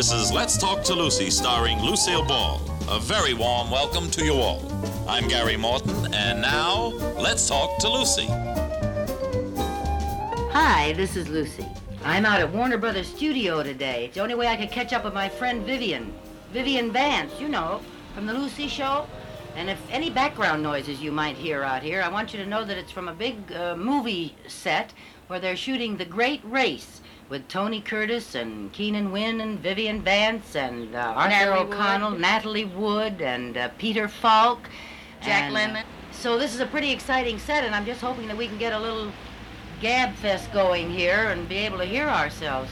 This is Let's Talk to Lucy, starring Lucille Ball. A very warm welcome to you all. I'm Gary Morton, and now, let's talk to Lucy. Hi, this is Lucy. I'm out at Warner Brothers Studio today. It's the only way I could catch up with my friend Vivian. Vivian Vance, you know, from the Lucy Show. And if any background noises you might hear out here, I want you to know that it's from a big uh, movie set where they're shooting The Great Race with Tony Curtis and Keenan Wynn and Vivian Vance and uh, Arthur Natalie O'Connell, Wood. Natalie Wood, and uh, Peter Falk. Jack and, uh, Lemmon. so this is a pretty exciting set, and I'm just hoping that we can get a little gab fest going here and be able to hear ourselves.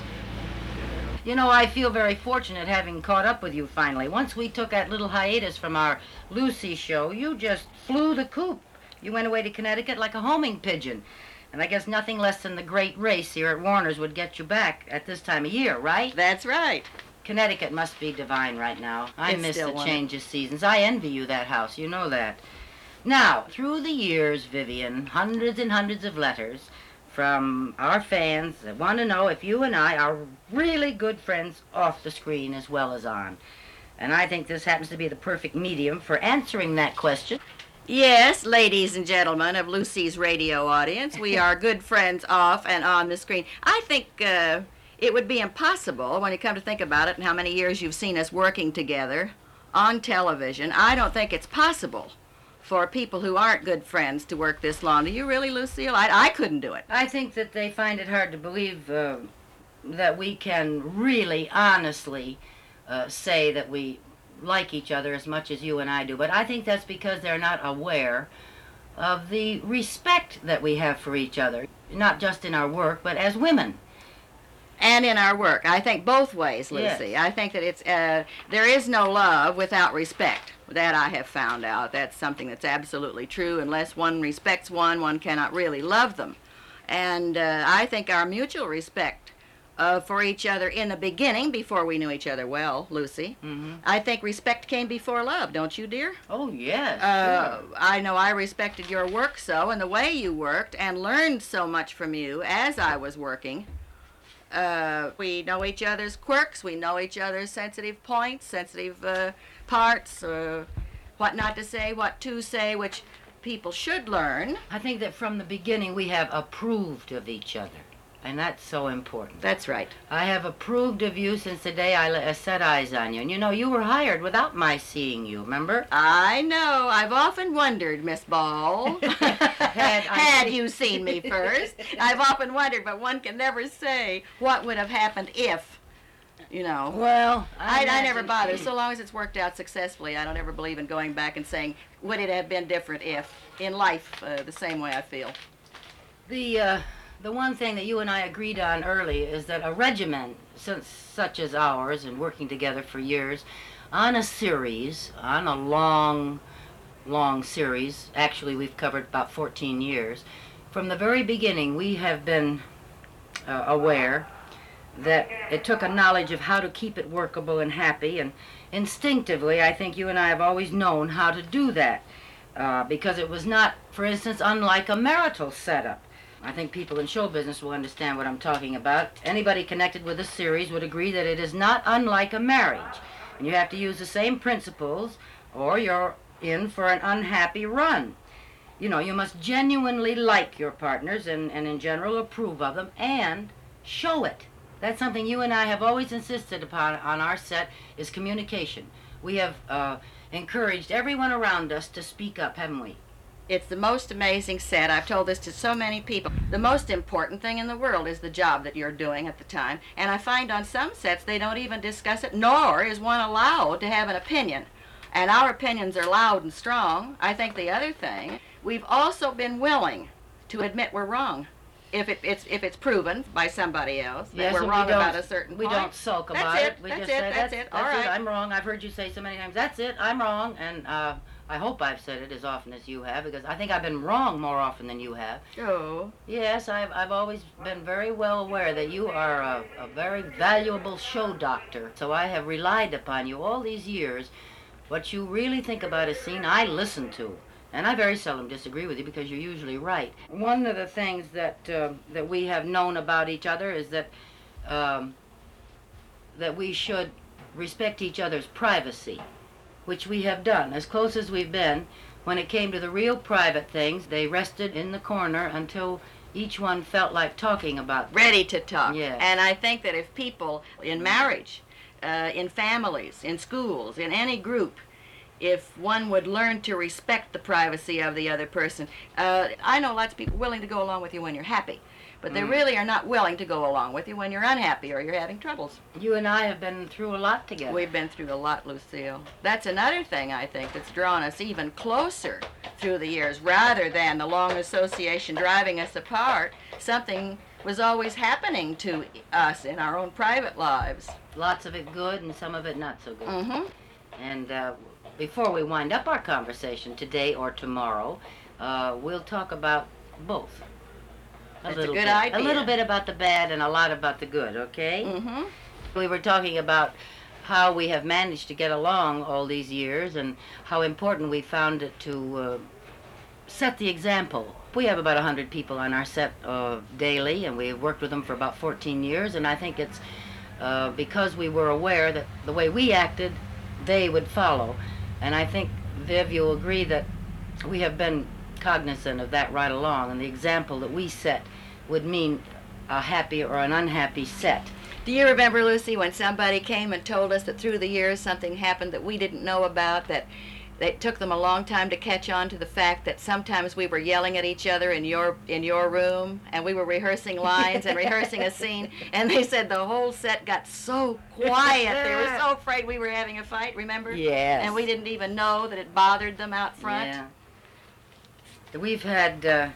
You know, I feel very fortunate having caught up with you finally. Once we took that little hiatus from our Lucy show, you just flew the coop. You went away to Connecticut like a homing pigeon. And I guess nothing less than the great race here at Warner's would get you back at this time of year, right? That's right. Connecticut must be divine right now. I It's miss still the one. change of seasons. I envy you that house. You know that. Now, through the years, Vivian, hundreds and hundreds of letters from our fans that want to know if you and I are really good friends off the screen as well as on. And I think this happens to be the perfect medium for answering that question. Yes, ladies and gentlemen of Lucy's radio audience, we are good friends off and on the screen. I think uh, it would be impossible when you come to think about it and how many years you've seen us working together on television. I don't think it's possible for people who aren't good friends to work this long. Do you really, Lucille? I, I couldn't do it. I think that they find it hard to believe uh, that we can really, honestly uh, say that we like each other as much as you and I do. But I think that's because they're not aware of the respect that we have for each other, not just in our work, but as women. and in our work. I think both ways, Lucy. Yes. I think that it's uh, there is no love without respect. That I have found out. That's something that's absolutely true. Unless one respects one, one cannot really love them. And uh, I think our mutual respect uh, for each other in the beginning, before we knew each other well, Lucy. hmm I think respect came before love, don't you, dear? Oh, yes. Uh, sure. I know I respected your work so and the way you worked and learned so much from you as I was working. Uh, we know each other's quirks, we know each other's sensitive points, sensitive uh, parts, uh, what not to say, what to say, which people should learn. I think that from the beginning we have approved of each other. And that's so important. That's right. I have approved of you since the day I set eyes on you. And you know, you were hired without my seeing you, remember? I know. I've often wondered, Miss Ball. Had Had you seen me first. I've often wondered, but one can never say what would have happened if, you know. Well, I, I never imagine- bother. So long as it's worked out successfully, I don't ever believe in going back and saying, would it have been different if, in life, uh, the same way I feel. The uh, the one thing that you and I agreed on early is that a regimen, since such as ours, and working together for years, on a series, on a long, long series. Actually, we've covered about 14 years. From the very beginning, we have been uh, aware that it took a knowledge of how to keep it workable and happy, and instinctively, I think you and I have always known how to do that. Uh, because it was not, for instance, unlike a marital setup. I think people in show business will understand what I'm talking about. Anybody connected with a series would agree that it is not unlike a marriage. And you have to use the same principles, or you're in for an unhappy run. You know, you must genuinely like your partners and, and in general approve of them and show it. That's something you and I have always insisted upon on our set is communication. We have uh, encouraged everyone around us to speak up, haven't we? It's the most amazing set. I've told this to so many people. The most important thing in the world is the job that you're doing at the time. And I find on some sets they don't even discuss it, nor is one allowed to have an opinion. And our opinions are loud and strong. I think the other thing, we've also been willing to admit we're wrong. If it, it's if it's proven by somebody else that Yes, we're and we wrong about a certain We point. don't sulk That's about it, it. We that's just it, say that's that's, it, that's all right." I'm wrong. I've heard you say so many times. That's it. I'm wrong, and uh, I hope I've said it as often as you have because I think I've been wrong more often than you have. Oh, Yes, I've I've always been very well aware that you are a, a very valuable show doctor. So I have relied upon you all these years. What you really think about a scene, I listen to. And I very seldom disagree with you because you're usually right. One of the things that uh, that we have known about each other is that um, that we should respect each other's privacy, which we have done as close as we've been. When it came to the real private things, they rested in the corner until each one felt like talking about ready to talk. Yes. And I think that if people in marriage, uh, in families, in schools, in any group, if one would learn to respect the privacy of the other person, uh, I know lots of people willing to go along with you when you're happy, but they Mm. really are not willing to go along with you when you're unhappy or you're having troubles. You and I have been through a lot together. We've been through a lot, Lucille. That's another thing I think that's drawn us even closer through the years, rather than the long association driving us apart. Something was always happening to us in our own private lives. Lots of it good and some of it not so good. Mm-hmm. And uh, before we wind up our conversation today or tomorrow, uh, we'll talk about both. That's a little good bit. idea. A little bit about the bad and a lot about the good, okay? Mm-hmm. We were talking about how we have managed to get along all these years and how important we found it to uh, set the example. We have about 100 people on our set uh, daily, and we've worked with them for about 14 years, and I think it's uh, because we were aware that the way we acted, they would follow. And I think, Viv, you'll agree that we have been cognizant of that right along, and the example that we set would mean a happy or an unhappy set. Do you remember, Lucy, when somebody came and told us that through the years something happened that we didn't know about, that it took them a long time to catch on to the fact that sometimes we were yelling at each other in your in your room and we were rehearsing lines and rehearsing a scene and they said the whole set got so quiet they were so afraid we were having a fight remember Yes. and we didn't even know that it bothered them out front Yeah. We've had uh,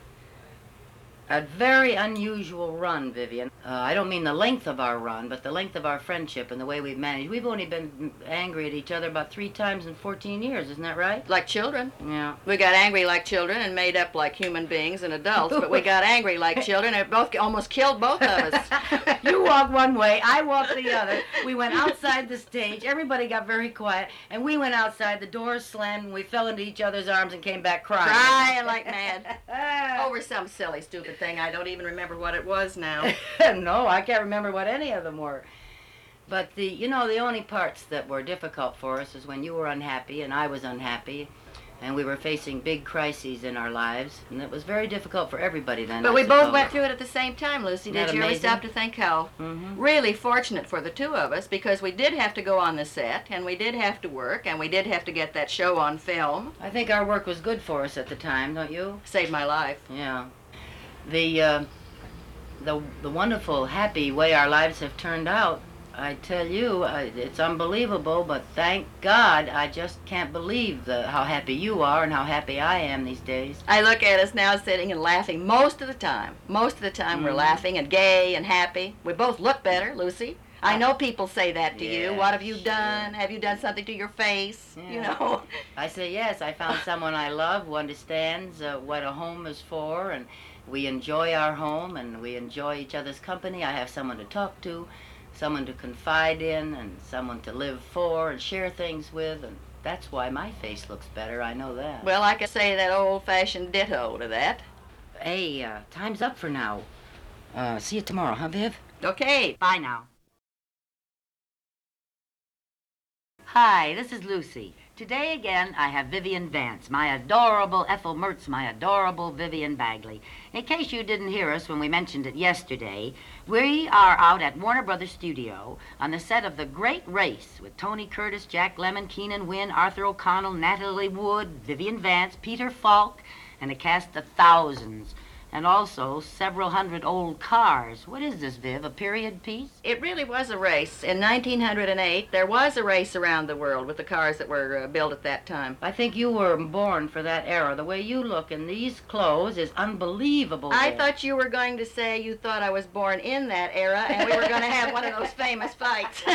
a very unusual run, Vivian. Uh, I don't mean the length of our run, but the length of our friendship and the way we've managed. We've only been angry at each other about three times in 14 years, isn't that right? like children Yeah. we got angry like children and made up like human beings and adults but we got angry like children and it both almost killed both of us you walked one way, I walked the other. We went outside the stage. Everybody got very quiet, and we went outside. The doors slammed, and we fell into each other's arms and came back crying. crying like mad over some silly stupid thing i don't even remember what it was now no, I can't remember what any of them were. But the, you know, the only parts that were difficult for us is when you were unhappy and I was unhappy, and we were facing big crises in our lives, and it was very difficult for everybody then. but I we both went through it at the same time lucy Isn't did you ever stop to think how Mhm. really fortunate for the two of us because we did have to go on the set and we did have to work and we did have to get that show on film I think our work was good for us at the time, don't you? saved my life Yeah. The, uh, the, the wonderful, happy way our lives have turned out. I tell you, I, it's unbelievable, but thank God, I just can't believe the, how happy you are and how happy I am these days. I look at us now sitting and laughing most of the time. Most of the time we're Mhm. laughing and gay and happy. We both look better, Lucy. I know people say that to you. What have you sure. done? Have you done something to your face? You know. I say yes. I found someone I love who understands uh, what a home is for, and we enjoy our home, and we enjoy each other's company. I have someone to talk to, someone to confide in, and someone to live for and share things with, and that's why my face looks better. I know that. Well, I could say that old-fashioned ditto to that. hey, uh, time's up for now. Uh, see you tomorrow, huh, Viv? Okay. Bye now. Hi, this is Lucy. Today again, I have Vivian Vance, my adorable Ethel Mertz, my adorable Vivian Bagley. In case you didn't hear us when we mentioned it yesterday, we are out at Warner Brothers Studio on the set of The Great Race with Tony Curtis, Jack Lemmon, Keenan Wynn, Arthur O'Connell, Natalie Wood, Vivian Vance, Peter Falk, and a cast of thousands. And also several hundred old cars. What is this, Viv? A period piece? It really was a race. In 1908, there was a race around the world with the cars that were uh, built at that time. I think you were born for that era. The way you look in these clothes is unbelievable. I Viv. thought you were going to say you thought I was born in that era and we were going to have one of those famous fights.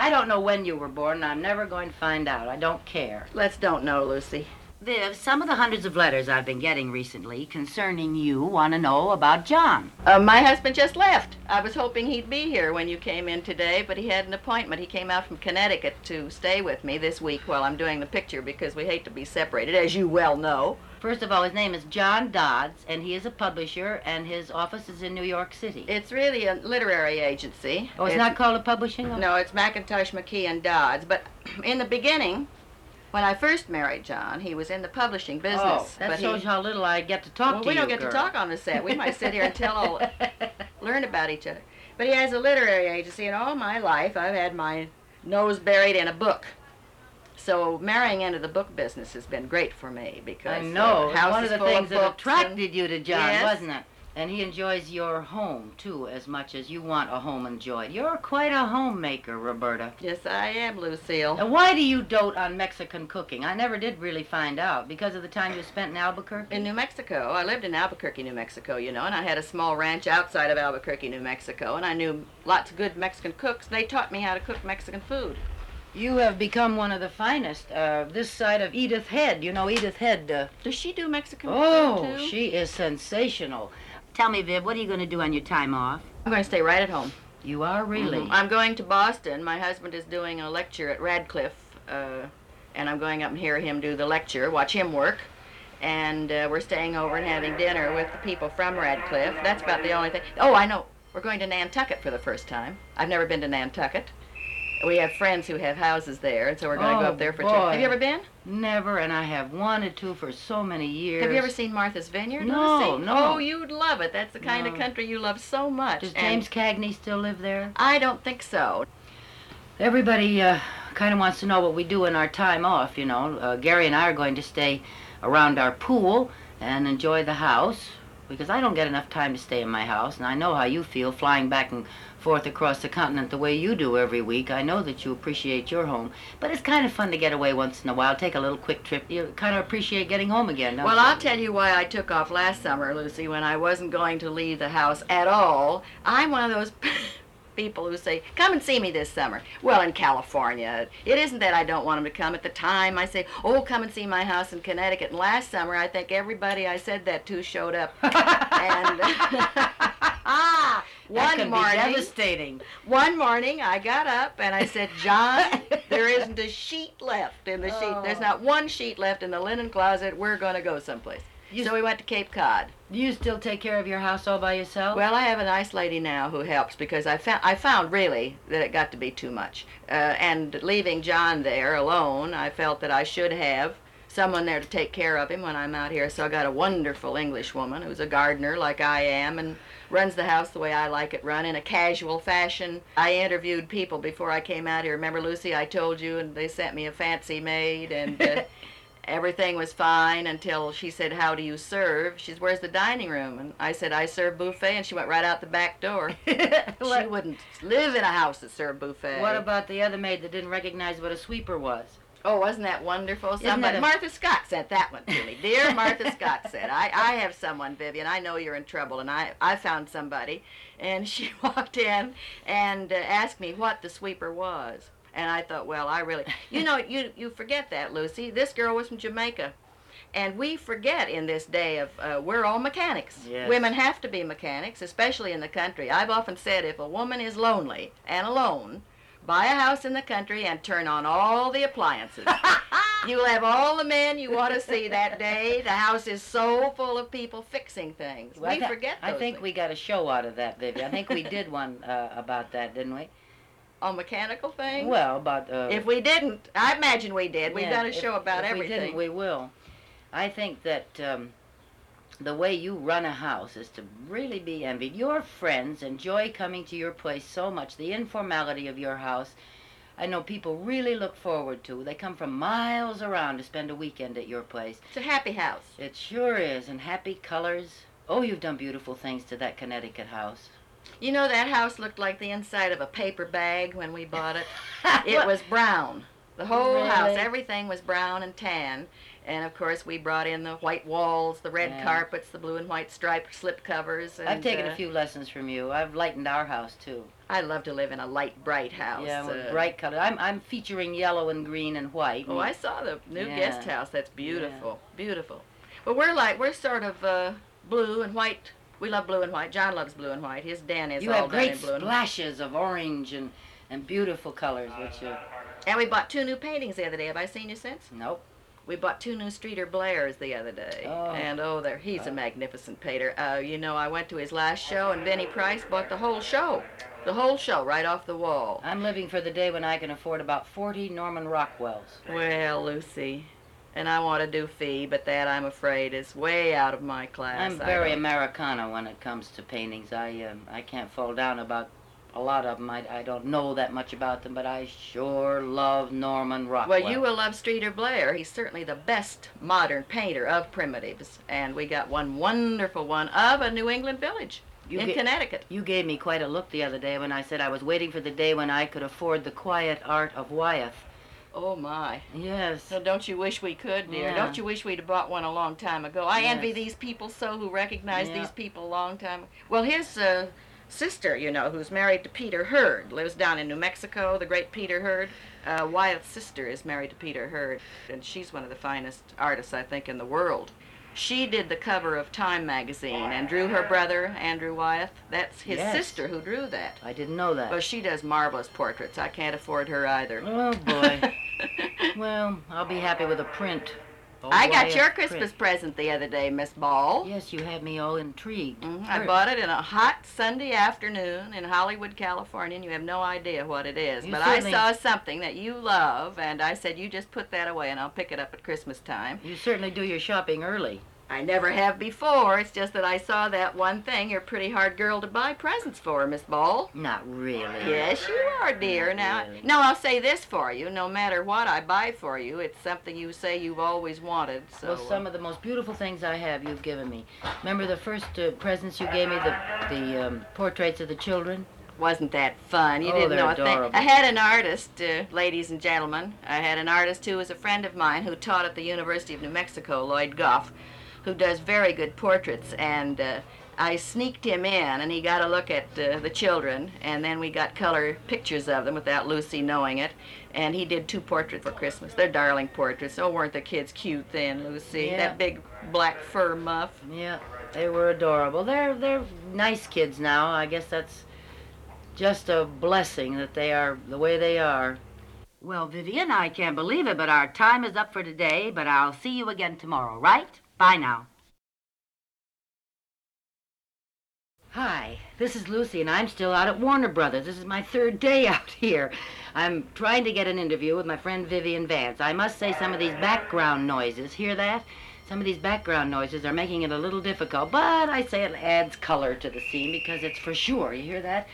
I don't know when you were born, and I'm never going to find out. I don't care. Let's don't know, Lucy. Viv, some of the hundreds of letters I've been getting recently concerning you want to know about John. Uh, my husband just left. I was hoping he'd be here when you came in today, but he had an appointment. He came out from Connecticut to stay with me this week while I'm doing the picture because we hate to be separated, as you well know. First of all, his name is John Dodds, and he is a publisher, and his office is in New York City. It's really a literary agency. oh, it's, not called a publishing? No, it's McIntosh McKee and Dodds. But in the beginning, when I first married John, he was in the publishing business. Oh, that but shows he, how little I get to talk well, to Well, we don't get girl. to talk on the set. We might sit here and tell all, learn about each other. But he has a literary agency, and all my life I've had my nose buried in a book. So marrying into the book business has been great for me because I know. uh, one of the things that attracted you to John, Yes. wasn't it? And he enjoys your home, too, as much as you want a home enjoyed. You're quite a homemaker, Roberta. Yes, I am, Lucille. Now, why do you dote on Mexican cooking? I never did really find out. Because of the time you spent in Albuquerque? In New Mexico. I lived in Albuquerque, New Mexico, you know, and I had a small ranch outside of Albuquerque, New Mexico, and I knew lots of good Mexican cooks. They taught me how to cook Mexican food. You have become one of the finest. Uh, this side of Edith Head. You know Edith Head. Uh, Does she do Mexican oh, she is sensational. Tell me, Viv, what are you going to do on your time off? I'm going to stay right at home. You are really. Mhm. I'm going to Boston. My husband is doing a lecture at Radcliffe, uh, and I'm going up and hear him do the lecture, watch him work. And uh, we're staying over and having dinner with the people from Radcliffe. That's about the only thing. Oh, I know. We're going to Nantucket for the first time. I've never been to Nantucket. We have friends who have houses there, and so we're going to go Oh, up there for a trip. Have you ever been? Never, and I have wanted to for so many years. Have you ever seen Martha's Vineyard? No, no. Oh, you'd love it. That's the kind of country you love so much. Does And James Cagney still live there? I don't think so. Everybody uh, kind of wants to know what we do in our time off, you know. Uh, Gary and I are going to stay around our pool and enjoy the house because I don't get enough time to stay in my house, and I know how you feel flying back and forth across the continent the way you do every week. I know that you appreciate your home, but it's kind of fun to get away once in a while, take a little quick trip. You kind of appreciate getting home again, Well, you? I'll tell you why I took off last summer, Lucy, when I wasn't going to leave the house at all. I'm one of those people who say, Come and see me this summer. Well, in California. It isn't that I don't want them to come. At the time, I say, Oh, come and see my house in Connecticut. And last summer, I think everybody I said that to showed up. and that one morning, devastating. one morning, I got up and I said, John, there isn't a sheet left in the sheet. There's Oh. not one sheet left in the linen closet. We're going to go someplace. You- so we went to Cape Cod. Do you still take care of your house all by yourself? Well, I have a nice lady now who helps because I found I found really that it got to be too much. Uh, and leaving John there alone, I felt that I should have someone there to take care of him when I'm out here. So I got a wonderful English woman who's a gardener like I am and runs the house the way I like it run in a casual fashion. I interviewed people before I came out here. Remember, Lucy, I told you, and they sent me a fancy maid and. Uh, Everything was fine until she said, How do you serve? She said, Where's the dining room? And I said, I serve buffet. And she went right out the back door. she wouldn't live in a house that served buffet. what about the other maid that didn't recognize what a sweeper was? Oh, wasn't that wonderful? Isn't Somebody, that a- Martha Scott sent that one to me. Dear Martha Scott said, I, I have someone, Vivian. I know you're in trouble, and I, I found somebody. And she walked in and uh, asked me what the sweeper was. And I thought, well, I really, you know, you you forget that, Lucy. This girl was from Jamaica. And we forget in this day of, uh, we're all mechanics. Yes. Women have to be mechanics, especially in the country. I've often said if a woman is lonely and alone, buy a house in the country and turn on all the appliances. You'll have all the men you want to see that day. The house is so full of people fixing things. Well, I we thi- forget I think things. we got a show out of that, Vivi. I think we did one uh, about that, didn't we? on mechanical things. Well, about uh, if we didn't, I imagine we did. We've yeah, done a if- show about if everything. We didn't, we will. I think that um, the way you run a house is to really be envied. Your friends enjoy coming to your place so much. The informality of your house, I know people really look forward to. They come from miles around to spend a weekend at your place. It's a happy house. It sure is, and happy colors. Oh, you've done beautiful things to that Connecticut house. You know that house looked like the inside of a paper bag when we bought it. It was brown. The whole house, everything was brown and tan. And of course, we brought in the white walls, the red Yeah. carpets, the blue and white striped slip covers. And, I've taken uh, a few lessons from you. I've lightened our house too. I love to live in a light, bright house. Yeah, with uh, bright color. I'm I'm featuring yellow and green and white. Oh, I saw the new Yeah. guest house. That's beautiful, beautiful. But we're like we're sort of uh, blue and white. We love blue and white. John loves blue and white. His den is you all have done great in blue and white. splashes of orange and and beautiful colors, which uh, And we bought two new paintings the other day. Have I seen you since? nope. We bought two new Streeter Blairs the other day, Oh. and oh, there he's a magnificent painter. Uh, you know, I went to his last show, and Benny Price bought the whole show, the whole show right off the wall. I'm living for the day when I can afford about 40 Norman Rockwells. Well, Lucy, and I want to do fee, but that I'm afraid is way out of my class. I'm very Americana when it comes to paintings. I um, I can't fall down about a lot of them. I, I don't know that much about them, but I sure love Norman Rockwell. Well, you will love Streeter Blair. He's certainly the best modern painter of primitives, and we got one wonderful one of a New England village You in get- Connecticut. You gave me quite a look the other day when I said I was waiting for the day when I could afford the quiet art of Wyeth. Oh my! Yes. So don't you wish we could, dear? Yeah. Don't you wish we'd have bought one a long time ago? I envy these people so who recognize Yeah. these people a long time. Well, his uh, sister, you know, who's married to Peter Hurd, lives down in New Mexico. The great Peter Hurd. Uh, Wyeth's sister is married to Peter Hurd, and she's one of the finest artists I think in the world. She did the cover of Time magazine and drew her brother Andrew Wyeth. That's his Yes. sister who drew that. I didn't know that. Well, she does marvelous portraits. I can't afford her either. Oh boy. well, I'll be happy with a print. I got your print. Christmas present the other day, Miss Ball. Yes, you had me all intrigued. Mhm, I bought it in a hot Sunday afternoon in Hollywood, California, and you have no idea what it is. You but I saw something that you love, and I said, you just put that away, and I'll pick it up at Christmas time. You certainly do your shopping early. I never have before. It's just that I saw that one thing. You're a pretty hard girl to buy presents for, Miss Ball. Not really. Yes, you are, dear. Now, Really? no, I'll say this for you. No matter what I buy for you, it's something you say you've always wanted. So, well, some of the most beautiful things I have you've given me. Remember the first uh, presents you gave me, the the um, portraits of the children? Wasn't that fun? You Oh, didn't know a thing. I had an artist, uh, ladies and gentlemen. I had an artist who was a friend of mine who taught at the University of New Mexico, Lloyd Goff, who does very good portraits. And uh, I sneaked him in, and he got a look at uh, the children, and then we got color pictures of them without Lucy knowing it. And he did two portraits for Christmas. They're darling portraits. Oh, weren't the kids cute then, Lucy? Yeah. That big black fur muff. Yeah, they were adorable. They're they're nice kids now. I guess that's just a blessing that they are the way they are. Well, Vivian, I can't believe it, but our time is up for today, but I'll see you again tomorrow, right? Bye now. Hi, this is Lucy, and I'm still out at Warner Brothers. This is my third day out here. I'm trying to get an interview with my friend Vivian Vance. I must say, some of these background noises, hear that? Some of these background noises are making it a little difficult, but I say it adds color to the scene because it's for sure. You hear that?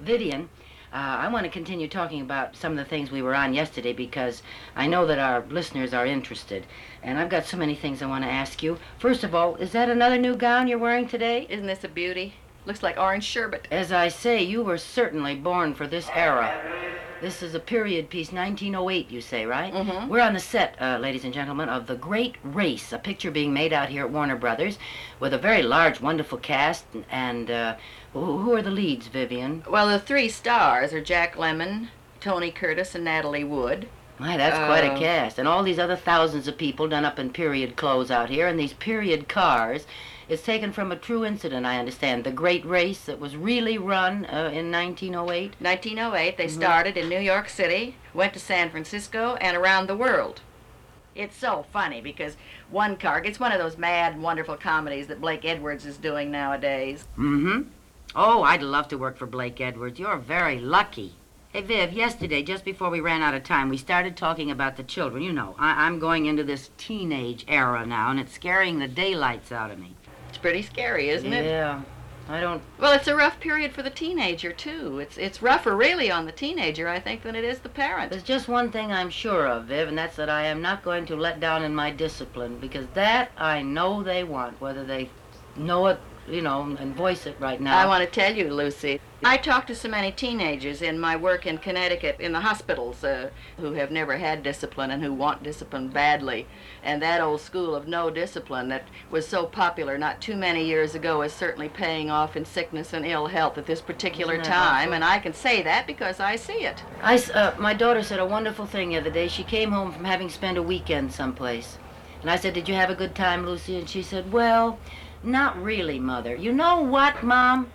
Vivian, uh, I want to continue talking about some of the things we were on yesterday because I know that our listeners are interested. And I've got so many things I want to ask you. First of all, is that another new gown you're wearing today? Isn't this a beauty? Looks like orange sherbet. As I say, you were certainly born for this era. This is a period piece, 1908, you say, right? Mhm. We're on the set, uh, ladies and gentlemen, of The Great Race, a picture being made out here at Warner Brothers with a very large, wonderful cast. And uh, who are the leads, Vivian? Well, the three stars are Jack Lemmon, Tony Curtis, and Natalie Wood. My, that's quite a Uh, cast. And all these other thousands of people done up in period clothes out here, and these period cars. It's taken from a true incident, I understand. The Great Race that was really run uh, in 1908. 1908, they Mhm. started in New York City, went to San Francisco, and around the world. It's so funny because one car, it's one of those mad, wonderful comedies that Blake Edwards is doing nowadays. Mm-hmm. Oh, I'd love to work for Blake Edwards. You're very lucky. Hey, Viv, yesterday, just before we ran out of time, we started talking about the children. You know, I- I'm going into this teenage era now, and it's scaring the daylights out of me. It's pretty scary, isn't it? Yeah. I don't. Well, it's a rough period for the teenager too. It's it's rougher really on the teenager, I think, than it is the parent. There's just one thing I'm sure of, Viv, and that's that I am not going to let down in my discipline, because that I know they want, whether they know it, you know, and voice it right now. I want to tell you, Lucy, I talk to so many teenagers in my work in Connecticut in the hospitals uh, who have never had discipline and who want discipline badly. And that old school of no discipline that was so popular not too many years ago is certainly paying off in sickness and ill health at this particular time. awful? And I can say that because I see it. I s uh, my daughter said a wonderful thing the other day. She came home from having spent a weekend someplace. And I said, Did you have a good time, Lucy? And she said, Well, not really, Mother. You know what, Mom?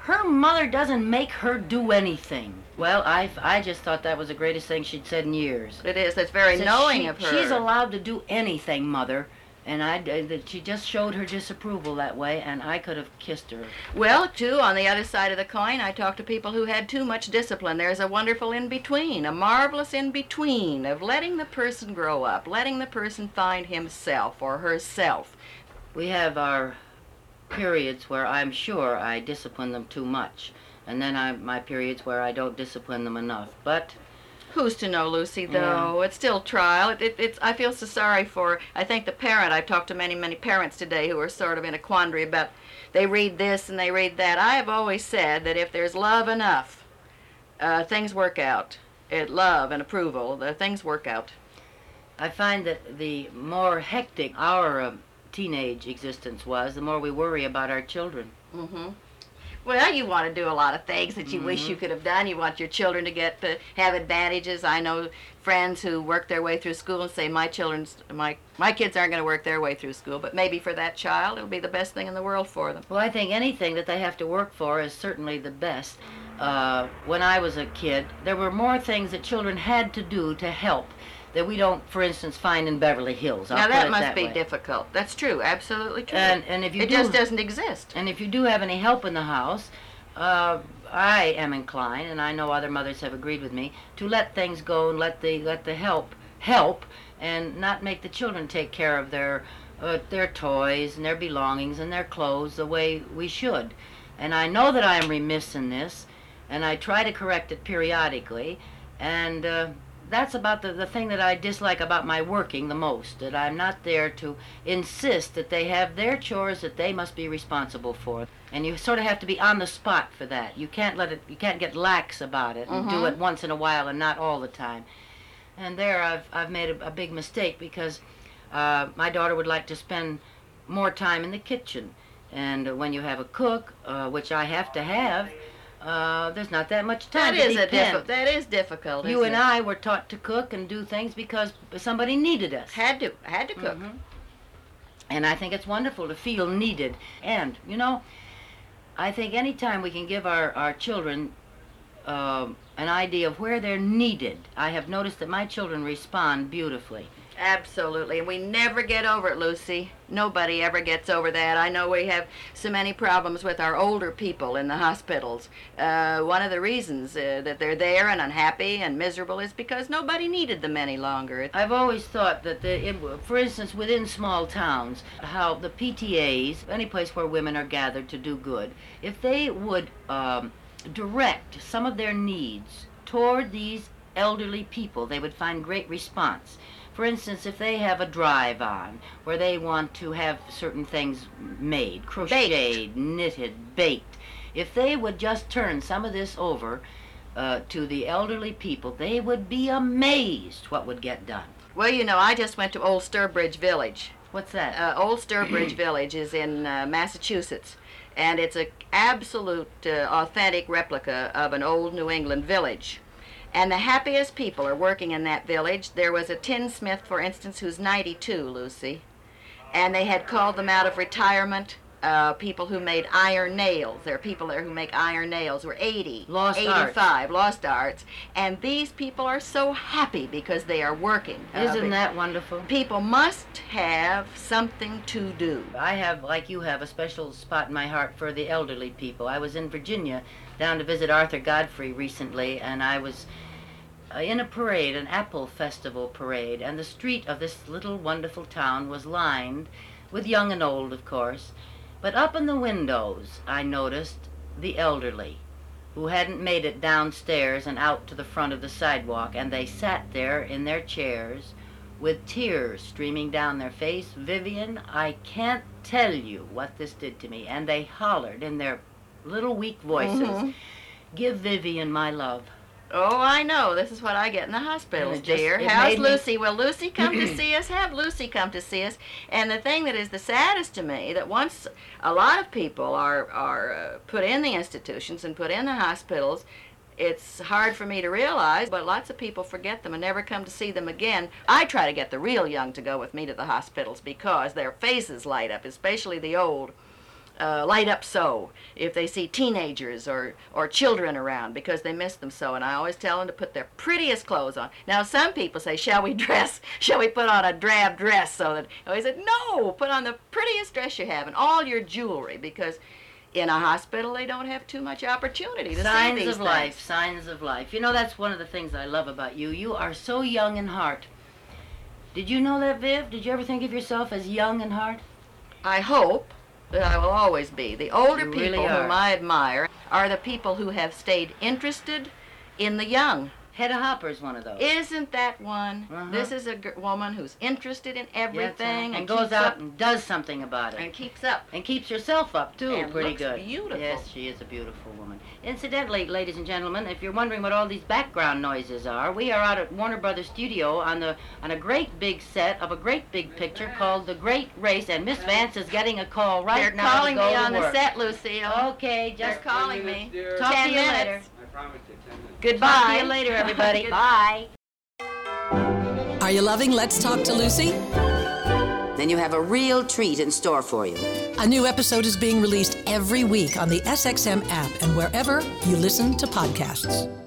Her mother doesn't make her do anything. Well, I, I just thought that was the greatest thing she'd said in years. It is. That's very Said knowing she- of her. She's allowed to do anything, Mother. And I, uh, that she just showed her disapproval that way, and I could have kissed her. Well, too, on the other side of the coin, I talk to people who had too much discipline. There's a wonderful in between, a marvelous in between of letting the person grow up, letting the person find himself or herself. We have our periods where I'm sure I discipline them too much, and then I my periods where I don't discipline them enough. But Who's to know, Lucy, though? It's still trial. It, it, it's, I feel so sorry for, I think, the parent. I've talked to many, many parents today who are sort of in a quandary about they read this and they read that. I have always said that if there's love enough, uh, things work out. It, love and approval, the things work out. I find that the more hectic our uh, teenage existence was, the more we worry about our children. Mm-hmm. Well, you want to do a lot of things that you wish you could have done. You want your children to get to have advantages. I know friends who work their way through school and say my children's my my kids aren't going to work their way through school, but maybe for that child it'll be the best thing in the world for them. Well, I think anything that they have to work for is certainly the best. Uh, when I was a kid, there were more things that children had to do to help that we don't, for instance, find in Beverly Hills. I'll now that must that be way. difficult. That's true, absolutely true. And and if you it do, just doesn't exist. and if you do have any help in the house, uh, I am inclined, and I know other mothers have agreed with me, to let things go and let the let the help help, and not make the children take care of their uh, their toys and their belongings and their clothes the way we should. And I know that I am remiss in this, and I try to correct it periodically, and. Uh, that's about the, the thing that I dislike about my working the most, that I'm not there to insist that they have their chores that they must be responsible for. And you sort of have to be on the spot for that. You can't let it you can't get lax about it and do Mhm. it once in a while and not all the time. And there I've I've made a, a big mistake because uh, my daughter would like to spend more time in the kitchen. And when you have a cook, uh, which I have to have, uh, there's not that much time That is a diffi- that is difficult. You and it? I were taught to cook and do things because somebody needed us. had to had to cook. Mhm. And I think it's wonderful to feel needed. And, you know, I think any time we can give our, our children um, an idea of where they're needed, I have noticed that my children respond beautifully. Absolutely, and we never get over it, Lucy. Nobody ever gets over that. I know we have so many problems with our older people in the hospitals. Uh, one of the reasons uh, that they're there and unhappy and miserable is because nobody needed them any longer. I've always thought that, the, it, for instance, within small towns, how the PTAs, any place where women are gathered to do good, if they would um, direct some of their needs toward these elderly people, they would find great response. For instance, if they have a drive on where they want to have certain things made, crocheted, knitted, baked, if they would just turn some of this over uh, to the elderly people, they would be amazed what would get done. Well, you know, I just went to Old Sturbridge Village. What's that? Uh, Old Sturbridge Village is in uh, Massachusetts, and it's an absolute uh, authentic replica of an old New England village. And the happiest people are working in that village. There was a tinsmith, for instance, who's 92, Lucy, and they had called them out of retirement. Uh, people who made iron nails. There are people there who make iron nails who are 80, Lost arts. 85, lost arts. And these people are so happy because they are working. Uh, Isn't that wonderful? people must have something to do. I have, like you have, a special spot in my heart for the elderly people. I was in Virginia down to visit Arthur Godfrey recently, and I was uh, in a parade, an apple festival parade, and the street of this little wonderful town was lined with young and old, of course. But up in the windows, I noticed the elderly who hadn't made it downstairs and out to the front of the sidewalk, and they sat there in their chairs with tears streaming down their face. Vivian, I can't tell you what this did to me. And they hollered in their little weak voices, Mhm. Give Vivian my love. Oh, I know. This is what I get in the hospitals, just- dear. How's me- Lucy? Will Lucy come to see us? Have Lucy come to see us. And the thing that is the saddest to me that once a lot of people are are uh, put in the institutions and put in the hospitals, it's hard for me to realize, but lots of people forget them and never come to see them again. I try to get the real young to go with me to the hospitals because their faces light up, especially the old. Uh, light up so if they see teenagers or, or children around because they miss them so. And I always tell them to put their prettiest clothes on. Now, some people say, Shall we dress? Shall we put on a drab dress so that. I always said, No, put on the prettiest dress you have and all your jewelry because in a hospital they don't have too much opportunity to signs see these of life, signs of life. You know, that's one of the things I love about you. You are so young in heart. Did you know that, Viv? Did you ever think of yourself as young in heart? I hope that I will always be. The older You people really whom I admire are the people who have stayed interested in the young. Hedda Hopper's one of those. Isn't that one? Uh-huh. This is a g- woman who's interested in everything and, and, goes out up, and does something about it. and keeps up. And keeps herself up too, And pretty looks good. beautiful. Yes, she is a beautiful woman. Incidentally, ladies and gentlemen, if you're wondering what all these background noises are, we are out at Warner Brothers Studio on the on a great big set of a great big picture called The Great Race, and Miss Vance is getting a call right now. They're now calling to go me to on the set, Lucille. Okay, They're just calling me. talk Ten to you minutes. later. I promise you, Goodbye. Talk to you later, everybody. Bye. Are you loving Let's Talk to Lucy? Then you have a real treat in store for you. A new episode is being released every week on the SXM app and wherever you listen to podcasts.